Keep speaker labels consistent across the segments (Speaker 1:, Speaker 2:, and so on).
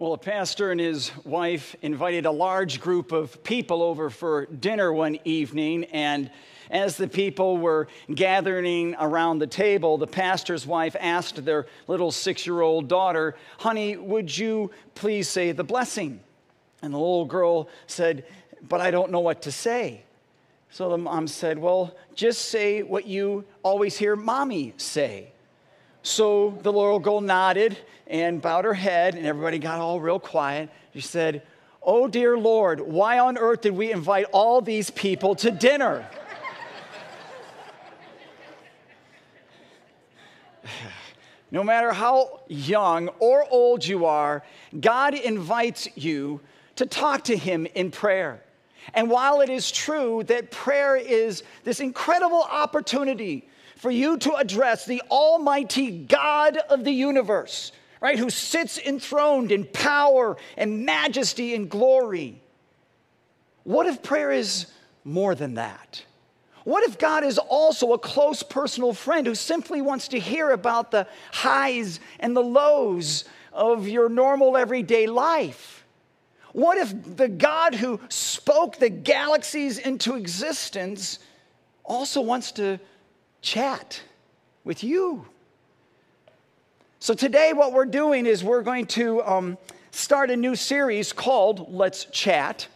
Speaker 1: Well, a pastor and his wife invited a large group of people over for dinner one evening, and as the people were gathering around the table, the pastor's wife asked their little six year old daughter, Honey, would you please say the blessing? And the little girl said, But I don't know what to say. So the mom said, Well, just say what you always hear mommy say. So the little girl nodded and bowed her head, and everybody got all real quiet. She said, Oh, dear Lord, why on earth did we invite all these people to dinner? no matter how young or old you are, God invites you to talk to Him in prayer. And while it is true that prayer is this incredible opportunity for you to address the Almighty God of the universe, right, who sits enthroned in power and majesty and glory, what if prayer is more than that? What if God is also a close personal friend who simply wants to hear about the highs and the lows of your normal everyday life? What if the God who spoke the galaxies into existence also wants to chat with you? So, today, what we're doing is we're going to um, start a new series called Let's Chat.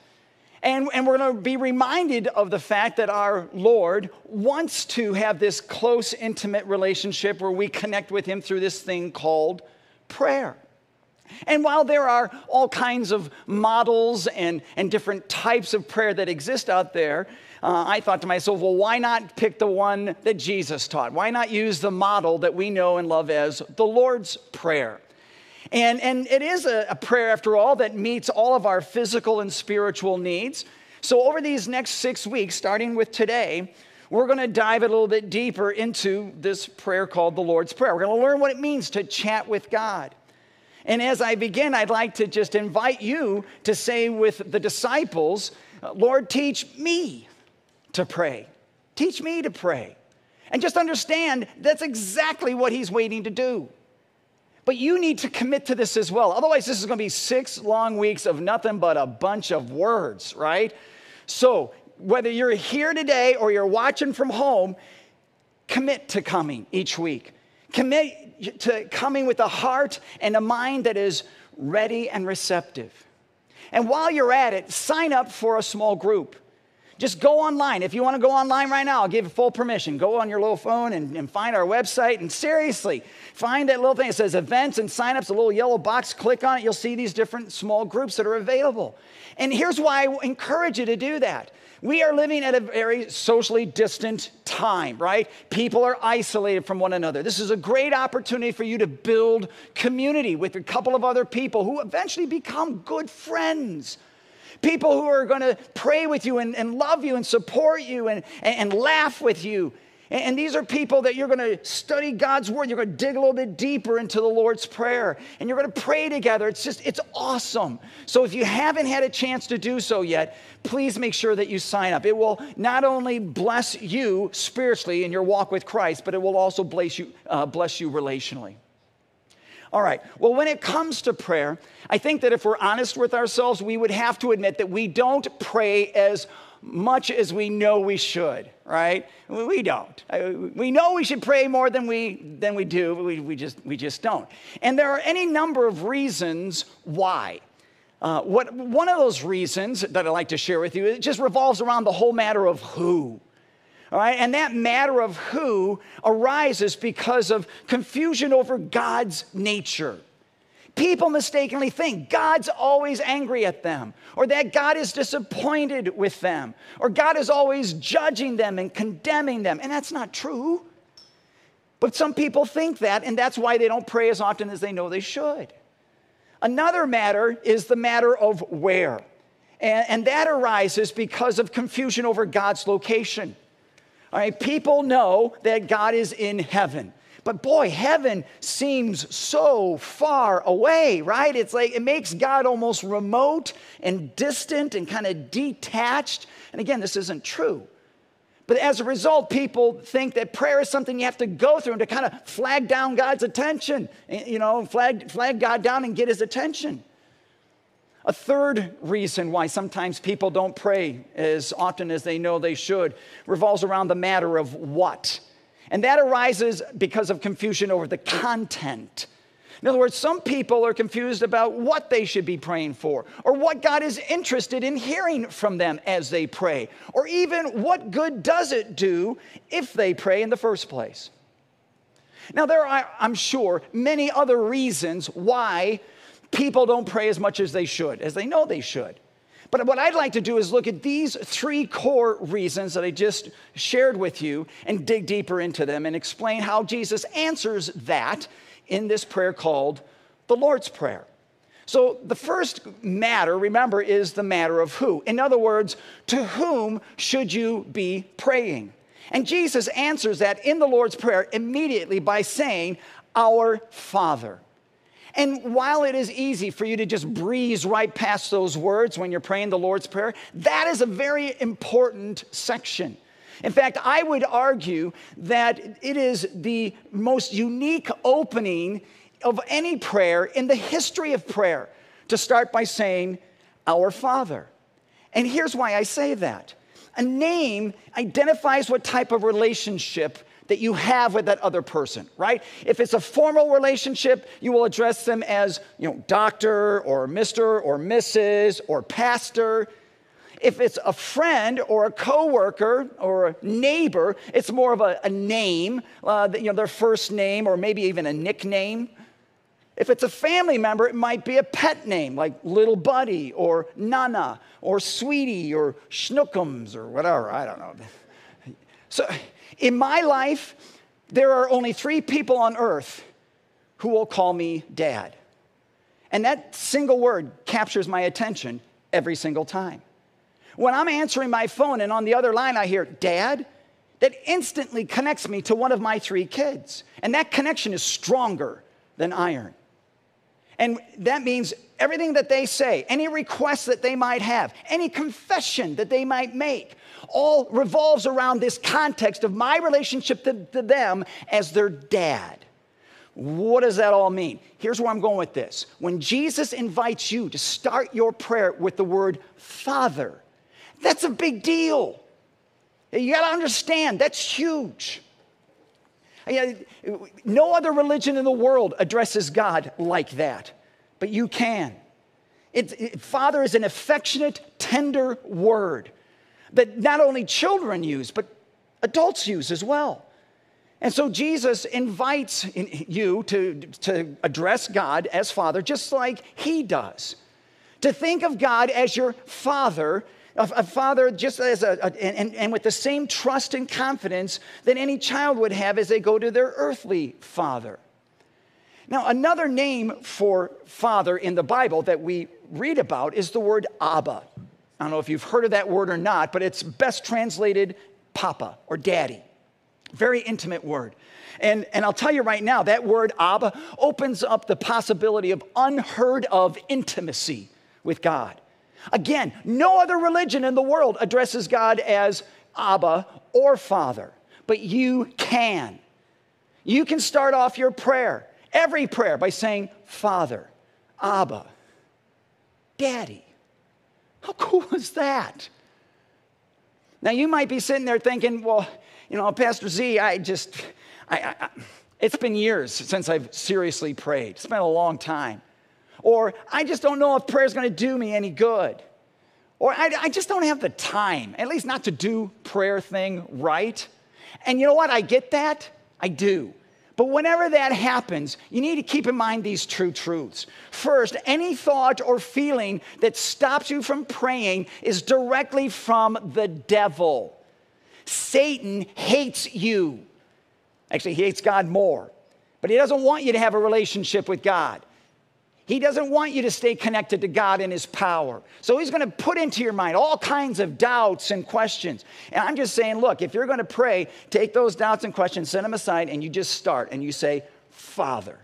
Speaker 1: And, and we're going to be reminded of the fact that our Lord wants to have this close, intimate relationship where we connect with Him through this thing called prayer. And while there are all kinds of models and, and different types of prayer that exist out there, uh, I thought to myself, well, why not pick the one that Jesus taught? Why not use the model that we know and love as the Lord's Prayer? And, and it is a, a prayer, after all, that meets all of our physical and spiritual needs. So, over these next six weeks, starting with today, we're going to dive a little bit deeper into this prayer called the Lord's Prayer. We're going to learn what it means to chat with God. And as I begin, I'd like to just invite you to say with the disciples, Lord, teach me to pray. Teach me to pray. And just understand that's exactly what he's waiting to do. But you need to commit to this as well. Otherwise, this is going to be six long weeks of nothing but a bunch of words, right? So, whether you're here today or you're watching from home, commit to coming each week. Commit to coming with a heart and a mind that is ready and receptive. And while you're at it, sign up for a small group. Just go online. If you want to go online right now, I'll give you full permission. Go on your little phone and, and, find our website. And seriously, find that little thing that says events and signups, a little yellow box. Click on it. You'll see these different small groups that are available. And here's why I encourage you to do that. We are living at a very socially distant time, right? People are isolated from one another. This is a great opportunity for you to build community with a couple of other people who eventually become good friends people who are going to pray with you and, and love you and support you and, and, and laugh with you. And, these are people that you're going to study God's word. You're going to dig a little bit deeper into the Lord's Prayer and you're going to pray together. It's just, it's awesome. So if you haven't had a chance to do so yet, please make sure that you sign up. It will not only bless you spiritually in your walk with Christ, but it will also bless you, uh, bless you relationally. All right. Well, when it comes to prayer, I think that if we're honest with ourselves, we would have to admit that we don't pray as much as we know we should, right? We don't. We know we should pray more than we, than we do, but we, we, just, we just don't. And there are any number of reasons why. Uh, what, one of those reasons that I'd like to share with you, it just revolves around the whole matter of who. All right, and that matter of who arises because of confusion over God's nature. People mistakenly think God's always angry at them, or that God is disappointed with them, or God is always judging them and condemning them. And that's not true. But some people think that, and that's why they don't pray as often as they know they should. Another matter is the matter of where. And, and that arises because of confusion over God's location. All right, people know that God is in heaven. But boy, heaven seems so far away, right? It's like it makes God almost remote and distant and kind of detached. And again, this isn't true. But as a result, people think that prayer is something you have to go through and to kind of flag down God's attention, eh, you know, flag, flag God down and get his attention. A third reason why sometimes people don't pray as often as they know they should revolves around the matter of what. And that arises because of confusion over the content. In other words, some people are confused about what they should be praying for, or what God is interested in hearing from them as they pray, or even what good does it do if they pray in the first place. Now, there are, I'm sure, many other reasons why people don't pray as much as they should, as they know they should. But what I'd like to do is look at these three core reasons that I just shared with you and dig deeper into them and explain how Jesus answers that in this prayer called the Lord's Prayer. So, the first matter, remember, is the matter of who. In other words, to whom should you be praying? And Jesus answers that in the Lord's Prayer immediately by saying, Our Father. And while it is easy for you to just breeze right past those words when you're praying the Lord's Prayer, that is a very important section. In fact, I would argue that it is the most unique opening of any prayer in the history of prayer to start by saying, Our Father. And here's why I say that a name identifies what type of relationship that you have with that other person, right? If it's a formal relationship, you will address them as, you know, doctor or Mr. or Mrs. or pastor. If it's a friend or a coworker or a neighbor, it's more of a, a name, uh, you know, their first name or maybe even a nickname. If it's a family member, it might be a pet name like Little Buddy or Nana or Sweetie or Schnookums or whatever. I don't know. So in my life, there are only three people on earth who will call me dad. And that single word captures my attention every single time. When I'm answering my phone and on the other line I hear dad, that instantly connects me to one of my three kids. And that connection is stronger than iron. And that means everything that they say, any request that they might have, any confession that they might make, all revolves around this context of my relationship to, to them as their dad. What does that all mean? Here's where I'm going with this. When Jesus invites you to start your prayer with the word Father, that's a big deal. You got to understand, that's huge. No other religion in the world addresses God like that, but you can. It, it, father is an affectionate, tender word that not only children use, but adults use as well. And so Jesus invites you to, to address God as Father, just like He does. To think of God as your Father, a, Father just as a, a and, and with the same trust and confidence that any child would have as they go to their earthly Father. Now, another name for Father in the Bible that we read about is the word Abba. I don't know if you've heard of that word or not, but it's best translated papa or daddy. Very intimate word. And, and I'll tell you right now, that word Abba opens up the possibility of unheard of intimacy with God. Again, no other religion in the world addresses God as Abba or Father, but you can. You can start off your prayer, every prayer, by saying, Father, Abba, Daddy. How cool is that? Now, you might be sitting there thinking, well, you know, Pastor Z, I just, I, I, it's been years since I've seriously prayed. It's been a long time. Or I just don't know if prayer is going to do me any good. Or I, I just don't have the time, at least not to do prayer thing right. And you know what? I get that. I do. But whenever that happens, you need to keep in mind these true truths. First, any thought or feeling that stops you from praying is directly from the devil. Satan hates you. Actually, he hates God more, but he doesn't want you to have a relationship with God. He doesn't want you to stay connected to God and His power. So He's going to put into your mind all kinds of doubts and questions. And I'm just saying, look, if you're going to pray, take those doubts and questions, set them aside, and you just start and you say, Father.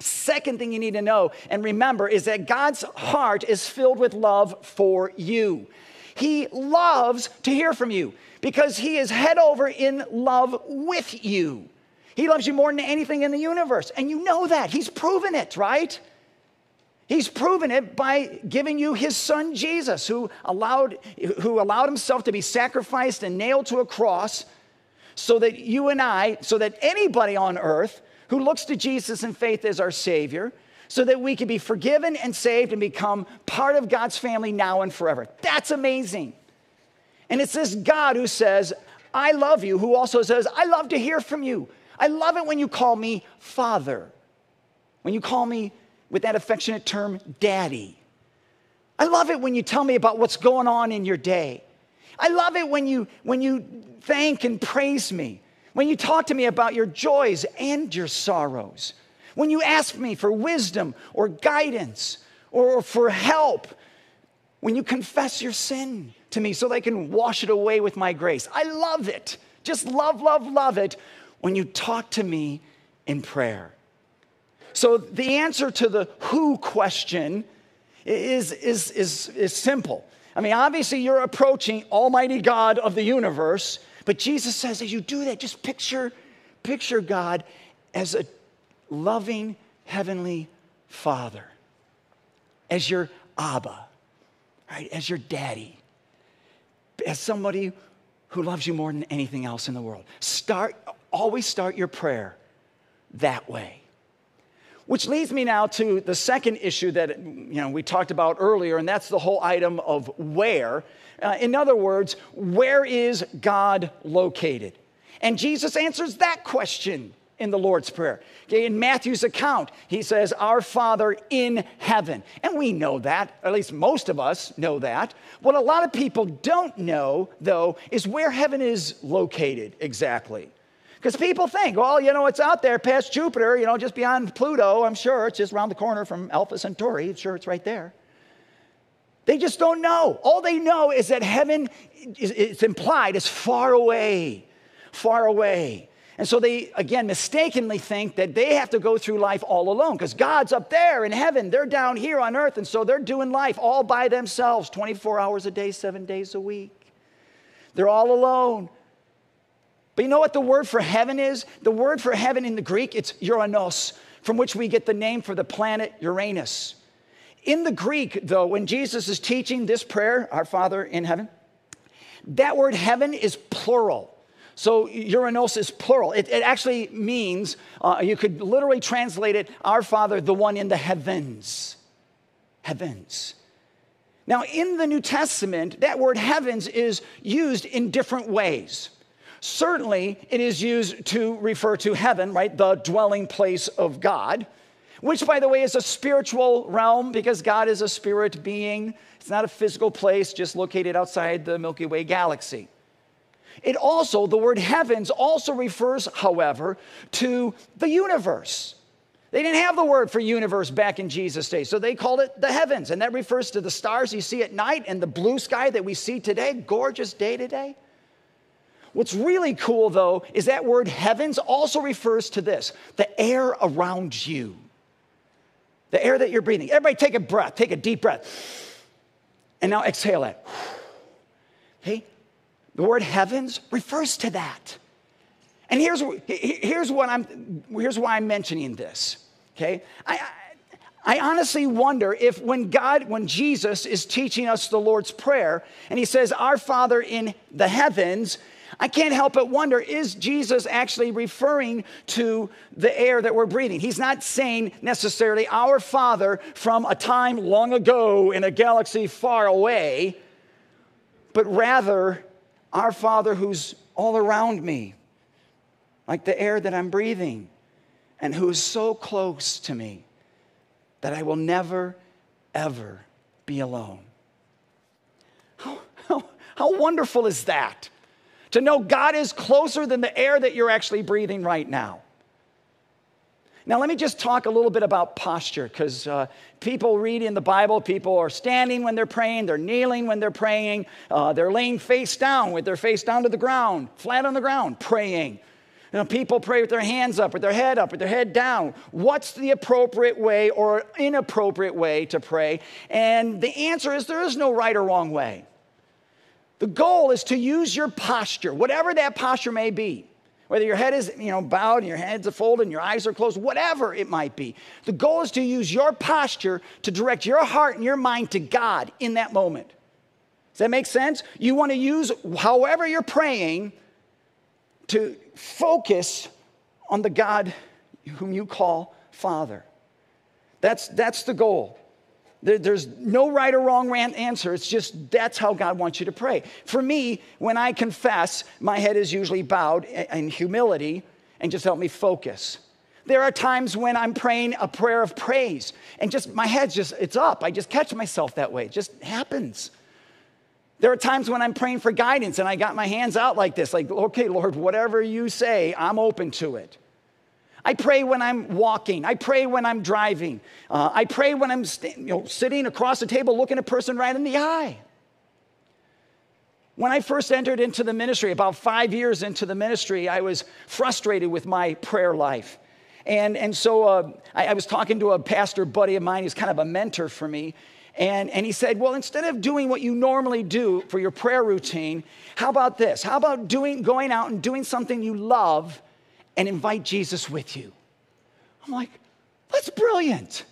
Speaker 1: Second thing you need to know and remember is that God's heart is filled with love for you. He loves to hear from you because He is head over in love with you. He loves you more than anything in the universe. And you know that. He's proven it, right? He's proven it by giving you his son Jesus, who allowed, who allowed himself to be sacrificed and nailed to a cross so that you and I, so that anybody on earth who looks to Jesus in faith as our Savior, so that we can be forgiven and saved and become part of God's family now and forever. That's amazing. And it's this God who says, I love you, who also says, I love to hear from you. I love it when you call me Father, when you call me with that affectionate term, Daddy. I love it when you tell me about what's going on in your day. I love it when you, when you thank and praise me, when you talk to me about your joys and your sorrows, when you ask me for wisdom or guidance or for help, when you confess your sin to me so that I can wash it away with my grace. I love it. Just love, love, love it when you talk to me in prayer. So the answer to the who question is, is, is, is simple. I mean, obviously, you're approaching Almighty God of the universe, but Jesus says, as you do that, just picture, picture God as a loving heavenly Father, as your Abba, right? As your daddy, as somebody who loves you more than anything else in the world. Start, always start your prayer that way. Which leads me now to the second issue that you know, we talked about earlier, and that's the whole item of where. Uh, in other words, where is God located? And Jesus answers that question in the Lord's Prayer. Okay, in Matthew's account, he says, Our Father in heaven. And we know that, at least most of us know that. What a lot of people don't know, though, is where heaven is located exactly. Because people think, well, you know, it's out there past Jupiter, you know, just beyond Pluto, I'm sure. It's just around the corner from Alpha Centauri. I'm sure it's right there. They just don't know. All they know is that heaven, it's implied, is far away, far away. And so they, again, mistakenly think that they have to go through life all alone because God's up there in heaven. They're down here on earth. And so they're doing life all by themselves 24 hours a day, seven days a week. They're all alone. But you know what the word for heaven is? The word for heaven in the Greek, it's Uranos, from which we get the name for the planet Uranus. In the Greek, though, when Jesus is teaching this prayer, Our Father in heaven, that word heaven is plural. So Uranos is plural. It, it actually means, uh, you could literally translate it, Our Father, the one in the heavens. Heavens. Now, in the New Testament, that word heavens is used in different ways. Certainly, it is used to refer to heaven, right? The dwelling place of God, which, by the way, is a spiritual realm because God is a spirit being. It's not a physical place just located outside the Milky Way galaxy. It also, the word heavens also refers, however, to the universe. They didn't have the word for universe back in Jesus' day, so they called it the heavens, and that refers to the stars you see at night and the blue sky that we see today, gorgeous day today. What's really cool, though, is that word heavens also refers to this the air around you, the air that you're breathing. Everybody take a breath, take a deep breath. And now exhale it. Okay? The word heavens refers to that. And here's, here's, what I'm, here's why I'm mentioning this. Okay? I, I honestly wonder if when God, when Jesus is teaching us the Lord's Prayer, and he says, Our Father in the heavens, I can't help but wonder is Jesus actually referring to the air that we're breathing? He's not saying necessarily our Father from a time long ago in a galaxy far away, but rather our Father who's all around me, like the air that I'm breathing, and who is so close to me that I will never, ever be alone. How, how, how wonderful is that? To know God is closer than the air that you're actually breathing right now. Now, let me just talk a little bit about posture because uh, people read in the Bible, people are standing when they're praying, they're kneeling when they're praying, uh, they're laying face down with their face down to the ground, flat on the ground, praying. You know, people pray with their hands up, with their head up, with their head down. What's the appropriate way or inappropriate way to pray? And the answer is there is no right or wrong way. The goal is to use your posture, whatever that posture may be. Whether your head is, you know, bowed and your hands are folded and your eyes are closed, whatever it might be. The goal is to use your posture to direct your heart and your mind to God in that moment. Does that make sense? You want to use however you're praying to focus on the God whom you call Father. That's, that's the goal. There, there's no right or wrong answer. It's just that's how God wants you to pray. For me, when I confess, my head is usually bowed in humility and just help me focus. There are times when I'm praying a prayer of praise and just my head's just, it's up. I just catch myself that way. It just happens. There are times when I'm praying for guidance and I got my hands out like this, like, okay, Lord, whatever you say, I'm open to it. I pray when I'm walking. I pray when I'm driving. Uh, I pray when I'm st- you know, sitting across the table looking a person right in the eye. When I first entered into the ministry, about five years into the ministry, I was frustrated with my prayer life. And, and so uh, I, I was talking to a pastor buddy of mine who's kind of a mentor for me. And, and he said, Well, instead of doing what you normally do for your prayer routine, how about this? How about doing, going out and doing something you love and invite Jesus with you? I'm like, That's brilliant.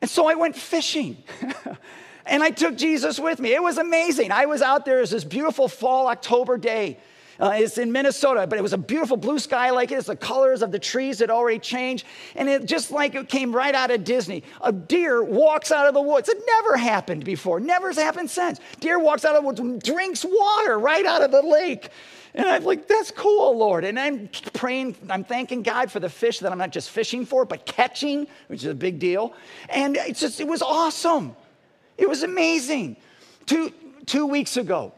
Speaker 1: And so I went fishing. and I took Jesus with me. It was amazing. I was out there, it was this beautiful fall October day. Uh, it's in Minnesota, but it was a beautiful blue sky like it. It's the colors of the trees had already changed. And it just like it came right out of Disney. A deer walks out of the woods. It never happened before, never has happened since. Deer walks out of the woods drinks water right out of the lake. And I'm like, that's cool, Lord. And I'm praying, I'm thanking God for the fish that I'm not just fishing for, but catching, which is a big deal. And it's just, it was awesome. It was amazing. Two, two weeks ago,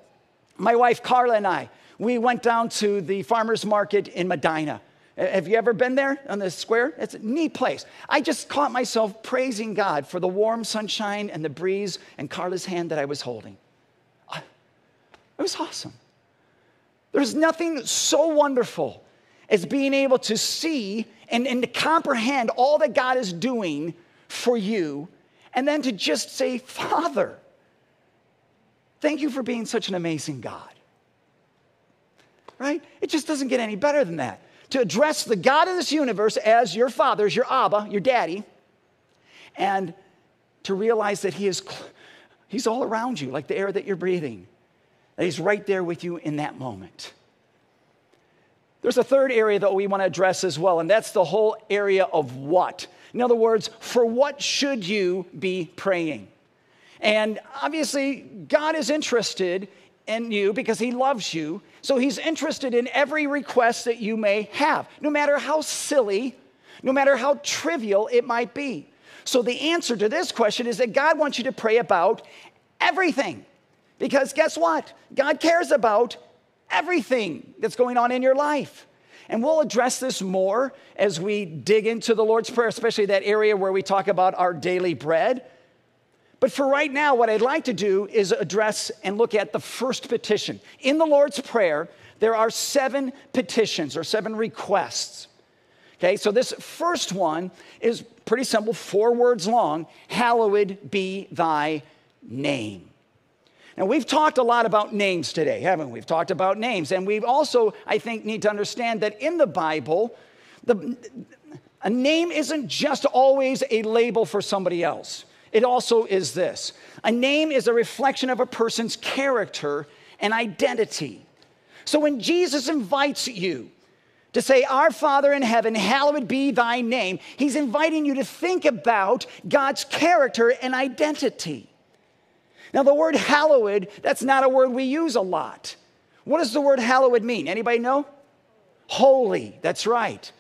Speaker 1: my wife Carla and I, we went down to the farmer's market in Medina. Uh, have you ever been there on the square? It's a neat place. I just caught myself praising God for the warm sunshine and the breeze and Carla's hand that I was holding. It was awesome. There's nothing so wonderful as being able to see and, and to comprehend all that God is doing for you, and then to just say, Father, thank you for being such an amazing God right? It just doesn't get any better than that. To address the God of this universe as your father, as your Abba, your daddy, and to realize that he is he's all around you like the air that you're breathing. He's right there with you in that moment. There's a third area that we want to address as well, and that's the whole area of what. In other words, for what should you be praying? And obviously, God is interested in you because he loves you. So he's interested in every request that you may have, no matter how silly, no matter how trivial it might be. So the answer to this question is that God wants you to pray about everything. Because guess what? God cares about everything that's going on in your life. And we'll address this more as we dig into the Lord's Prayer, especially that area where we talk about our daily bread. But for right now, what I'd like to do is address and look at the first petition. In the Lord's Prayer, there are seven petitions or seven requests. Okay, so this first one is pretty simple, four words long Hallowed be thy name. Now, we've talked a lot about names today, haven't we? We've talked about names. And we also, I think, need to understand that in the Bible, the, a name isn't just always a label for somebody else. It also is this a name is a reflection of a person's character and identity. So when Jesus invites you to say, Our Father in heaven, hallowed be thy name, he's inviting you to think about God's character and identity. Now, the word hallowed, that's not a word we use a lot. What does the word hallowed mean? Anybody know? Holy, that's right.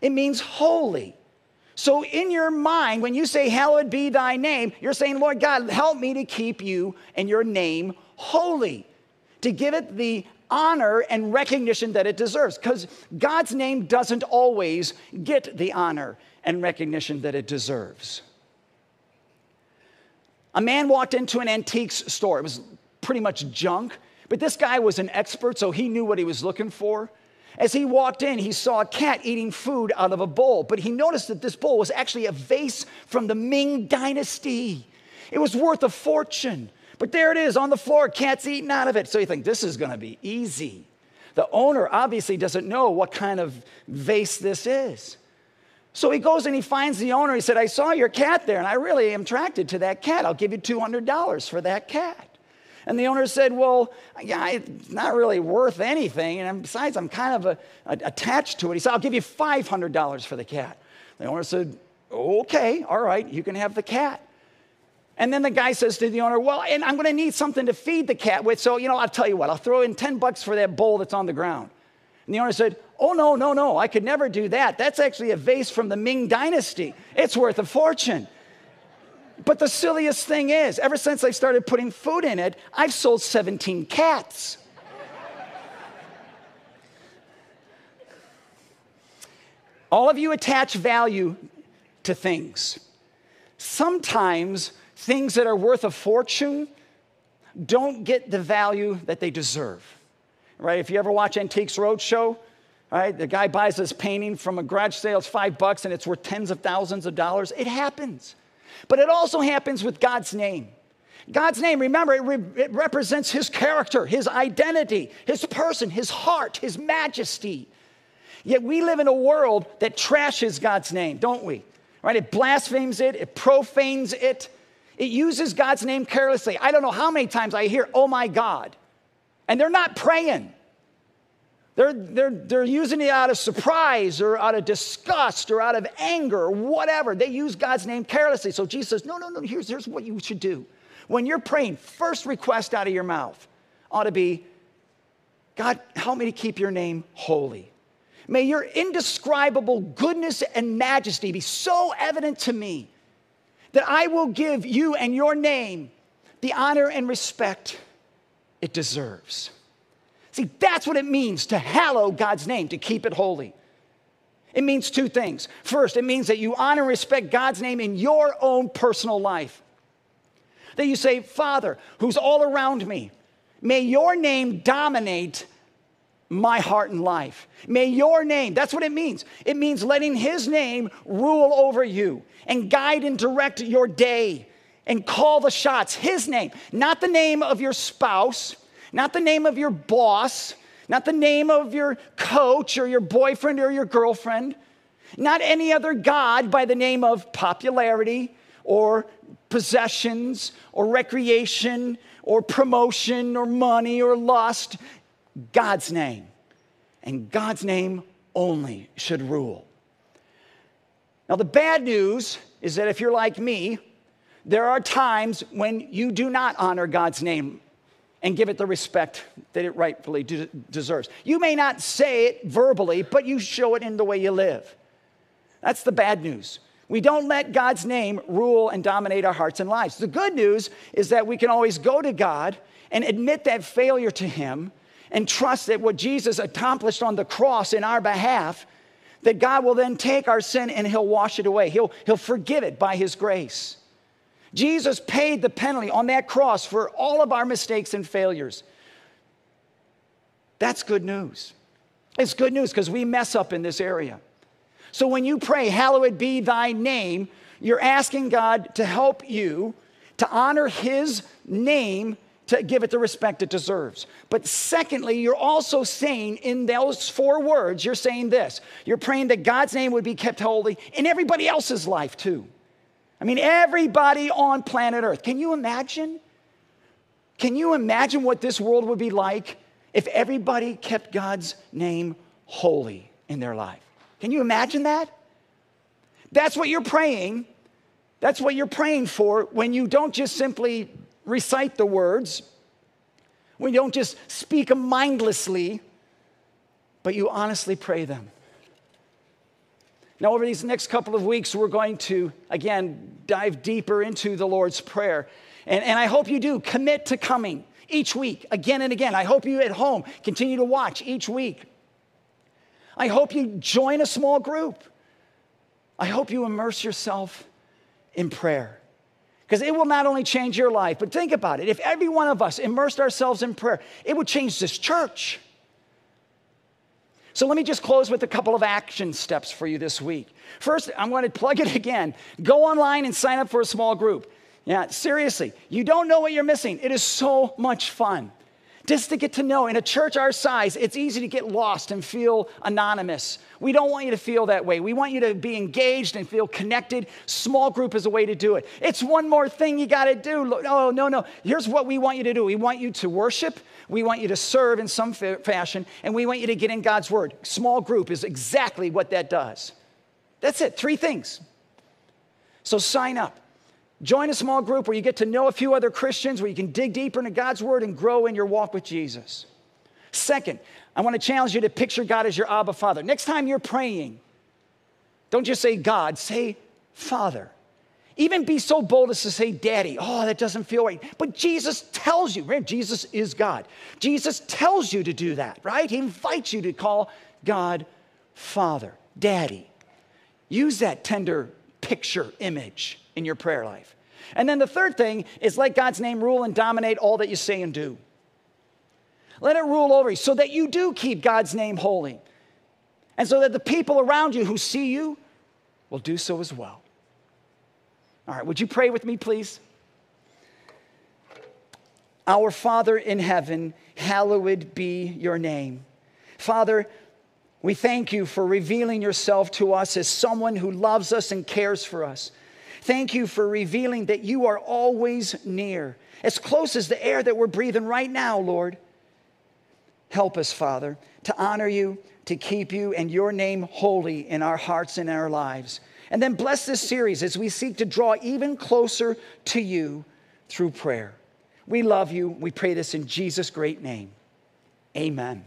Speaker 1: It means holy. So, in your mind, when you say, Hallowed be thy name, you're saying, Lord God, help me to keep you and your name holy, to give it the honor and recognition that it deserves. Because God's name doesn't always get the honor and recognition that it deserves. A man walked into an antiques store. It was pretty much junk, but this guy was an expert, so he knew what he was looking for. As he walked in, he saw a cat eating food out of a bowl, but he noticed that this bowl was actually a vase from the Ming Dynasty. It was worth a fortune. But there it is on the floor, cat's eating out of it. So you think, this is gonna be easy. the owner obviously doesn't know what kind of vase this is. So he goes and he finds the owner. He said, I saw your cat there and I really am attracted to that cat. I'll give you $200 for that cat. And the owner said, Well, yeah, it's not really worth anything. And besides, I'm kind of a, a, attached to it. He said, I'll give you $500 for the cat. The owner said, Okay, all right, you can have the cat. And then the guy says to the owner, Well, and I'm going to need something to feed the cat with. So, you know, I'll tell you what, I'll throw in 10 bucks for that bowl that's on the ground. And the owner said, Oh, no, no, no, I could never do that. That's actually a vase from the Ming Dynasty. It's worth a fortune. But the silliest thing is, ever since I started putting food in it, I've sold 17 cats. All of you attach value to things. Sometimes things that are worth a fortune don't get the value that they deserve. Right? If you ever watch Antiques Roadshow, right? The guy buys this painting from a garage sale, it's five bucks, and it's worth tens of thousands of dollars. It happens. But it also happens with God's name. God's name, remember, it, re- it, represents his character, his identity, his person, his heart, his majesty. Yet we live in a world that trashes God's name, don't we? Right? It blasphemes it, it profanes it, it uses God's name carelessly. I don't know how many times I hear, oh my God. And they're not praying. They're, they're, they're using it out of surprise or out of disgust or out of anger or whatever. They use God's name carelessly. So Jesus says, No, no, no, here's, here's what you should do. When you're praying, first request out of your mouth ought to be God, help me to keep your name holy. May your indescribable goodness and majesty be so evident to me that I will give you and your name the honor and respect it deserves. See, that's what it means to hallow God's name, to keep it holy. It means two things. First, it means that you honor and respect God's name in your own personal life. That you say, Father, who's all around me, may your name dominate my heart and life. May your name, that's what it means. It means letting his name rule over you and guide and direct your day and call the shots. His name, not the name of your spouse not the name of your boss, not the name of your coach or your boyfriend or your girlfriend, not any other God by the name of popularity or possessions or recreation or promotion or money or lust. God's name. And God's name only should rule. Now, the bad news is that if you're like me, there are times when you do not honor God's name and give it the respect that it rightfully de- deserves. You may not say it verbally, but you show it in the way you live. That's the bad news. We don't let God's name rule and dominate our hearts and lives. The good news is that we can always go to God and admit that failure to Him and trust that what Jesus accomplished on the cross in our behalf, that God will then take our sin and He'll wash it away. He'll, he'll forgive it by His grace. Jesus paid the penalty on that cross for all of our mistakes and failures. That's good news. It's good news because we mess up in this area. So when you pray, Hallowed be thy name, you're asking God to help you to honor his name to give it the respect it deserves. But secondly, you're also saying in those four words, you're saying this you're praying that God's name would be kept holy in everybody else's life too. I mean, everybody on planet Earth. Can you imagine? Can you imagine what this world would be like if everybody kept God's name holy in their life? Can you imagine that? That's what you're praying. That's what you're praying for when you don't just simply recite the words, when you don't just speak them mindlessly, but you honestly pray them. Now, over these next couple of weeks, we're going to, again, dive deeper into the Lord's Prayer. And, and I hope you do commit to coming each week, again and again. I hope you at home continue to watch each week. I hope you join a small group. I hope you immerse yourself in prayer. Because it will not only change your life, but think about it. If every one of us immersed ourselves in prayer, it would change this church. So let me just close with a couple of action steps for you this week. First, I'm going to plug it again. Go online and sign up for a small group. Yeah, seriously, you don't know what you're missing. It is so much fun. Just to get to know. In a church our size, it's easy to get lost and feel anonymous. We don't want you to feel that way. We want you to be engaged and feel connected. Small group is a way to do it. It's one more thing you got to do. No, no, no. Here's what we want you to do we want you to worship, we want you to serve in some fashion, and we want you to get in God's word. Small group is exactly what that does. That's it, three things. So sign up. Join a small group where you get to know a few other Christians, where you can dig deeper into God's word and grow in your walk with Jesus. Second, I want to challenge you to picture God as your Abba Father. Next time you're praying, don't just say God, say Father. Even be so bold as to say Daddy. Oh, that doesn't feel right. But Jesus tells you, right? Jesus is God. Jesus tells you to do that, right? He invites you to call God Father, Daddy. Use that tender picture image in your prayer life. And then the third thing is let God's name rule and dominate all that you say and do. Let it rule over you so that you do keep God's name holy. And so that the people around you who see you will do so as well. All right, would you pray with me, please? Our Father in heaven, hallowed be your name. Father, we thank you for revealing yourself to us as someone who loves us and cares for us. Thank you for revealing that you are always near, as close as the air that we're breathing right now, Lord. Help us, Father, to honor you, to keep you and your name holy in our hearts and in our lives. And then bless this series as we seek to draw even closer to you through prayer. We love you. We pray this in Jesus' great name. Amen.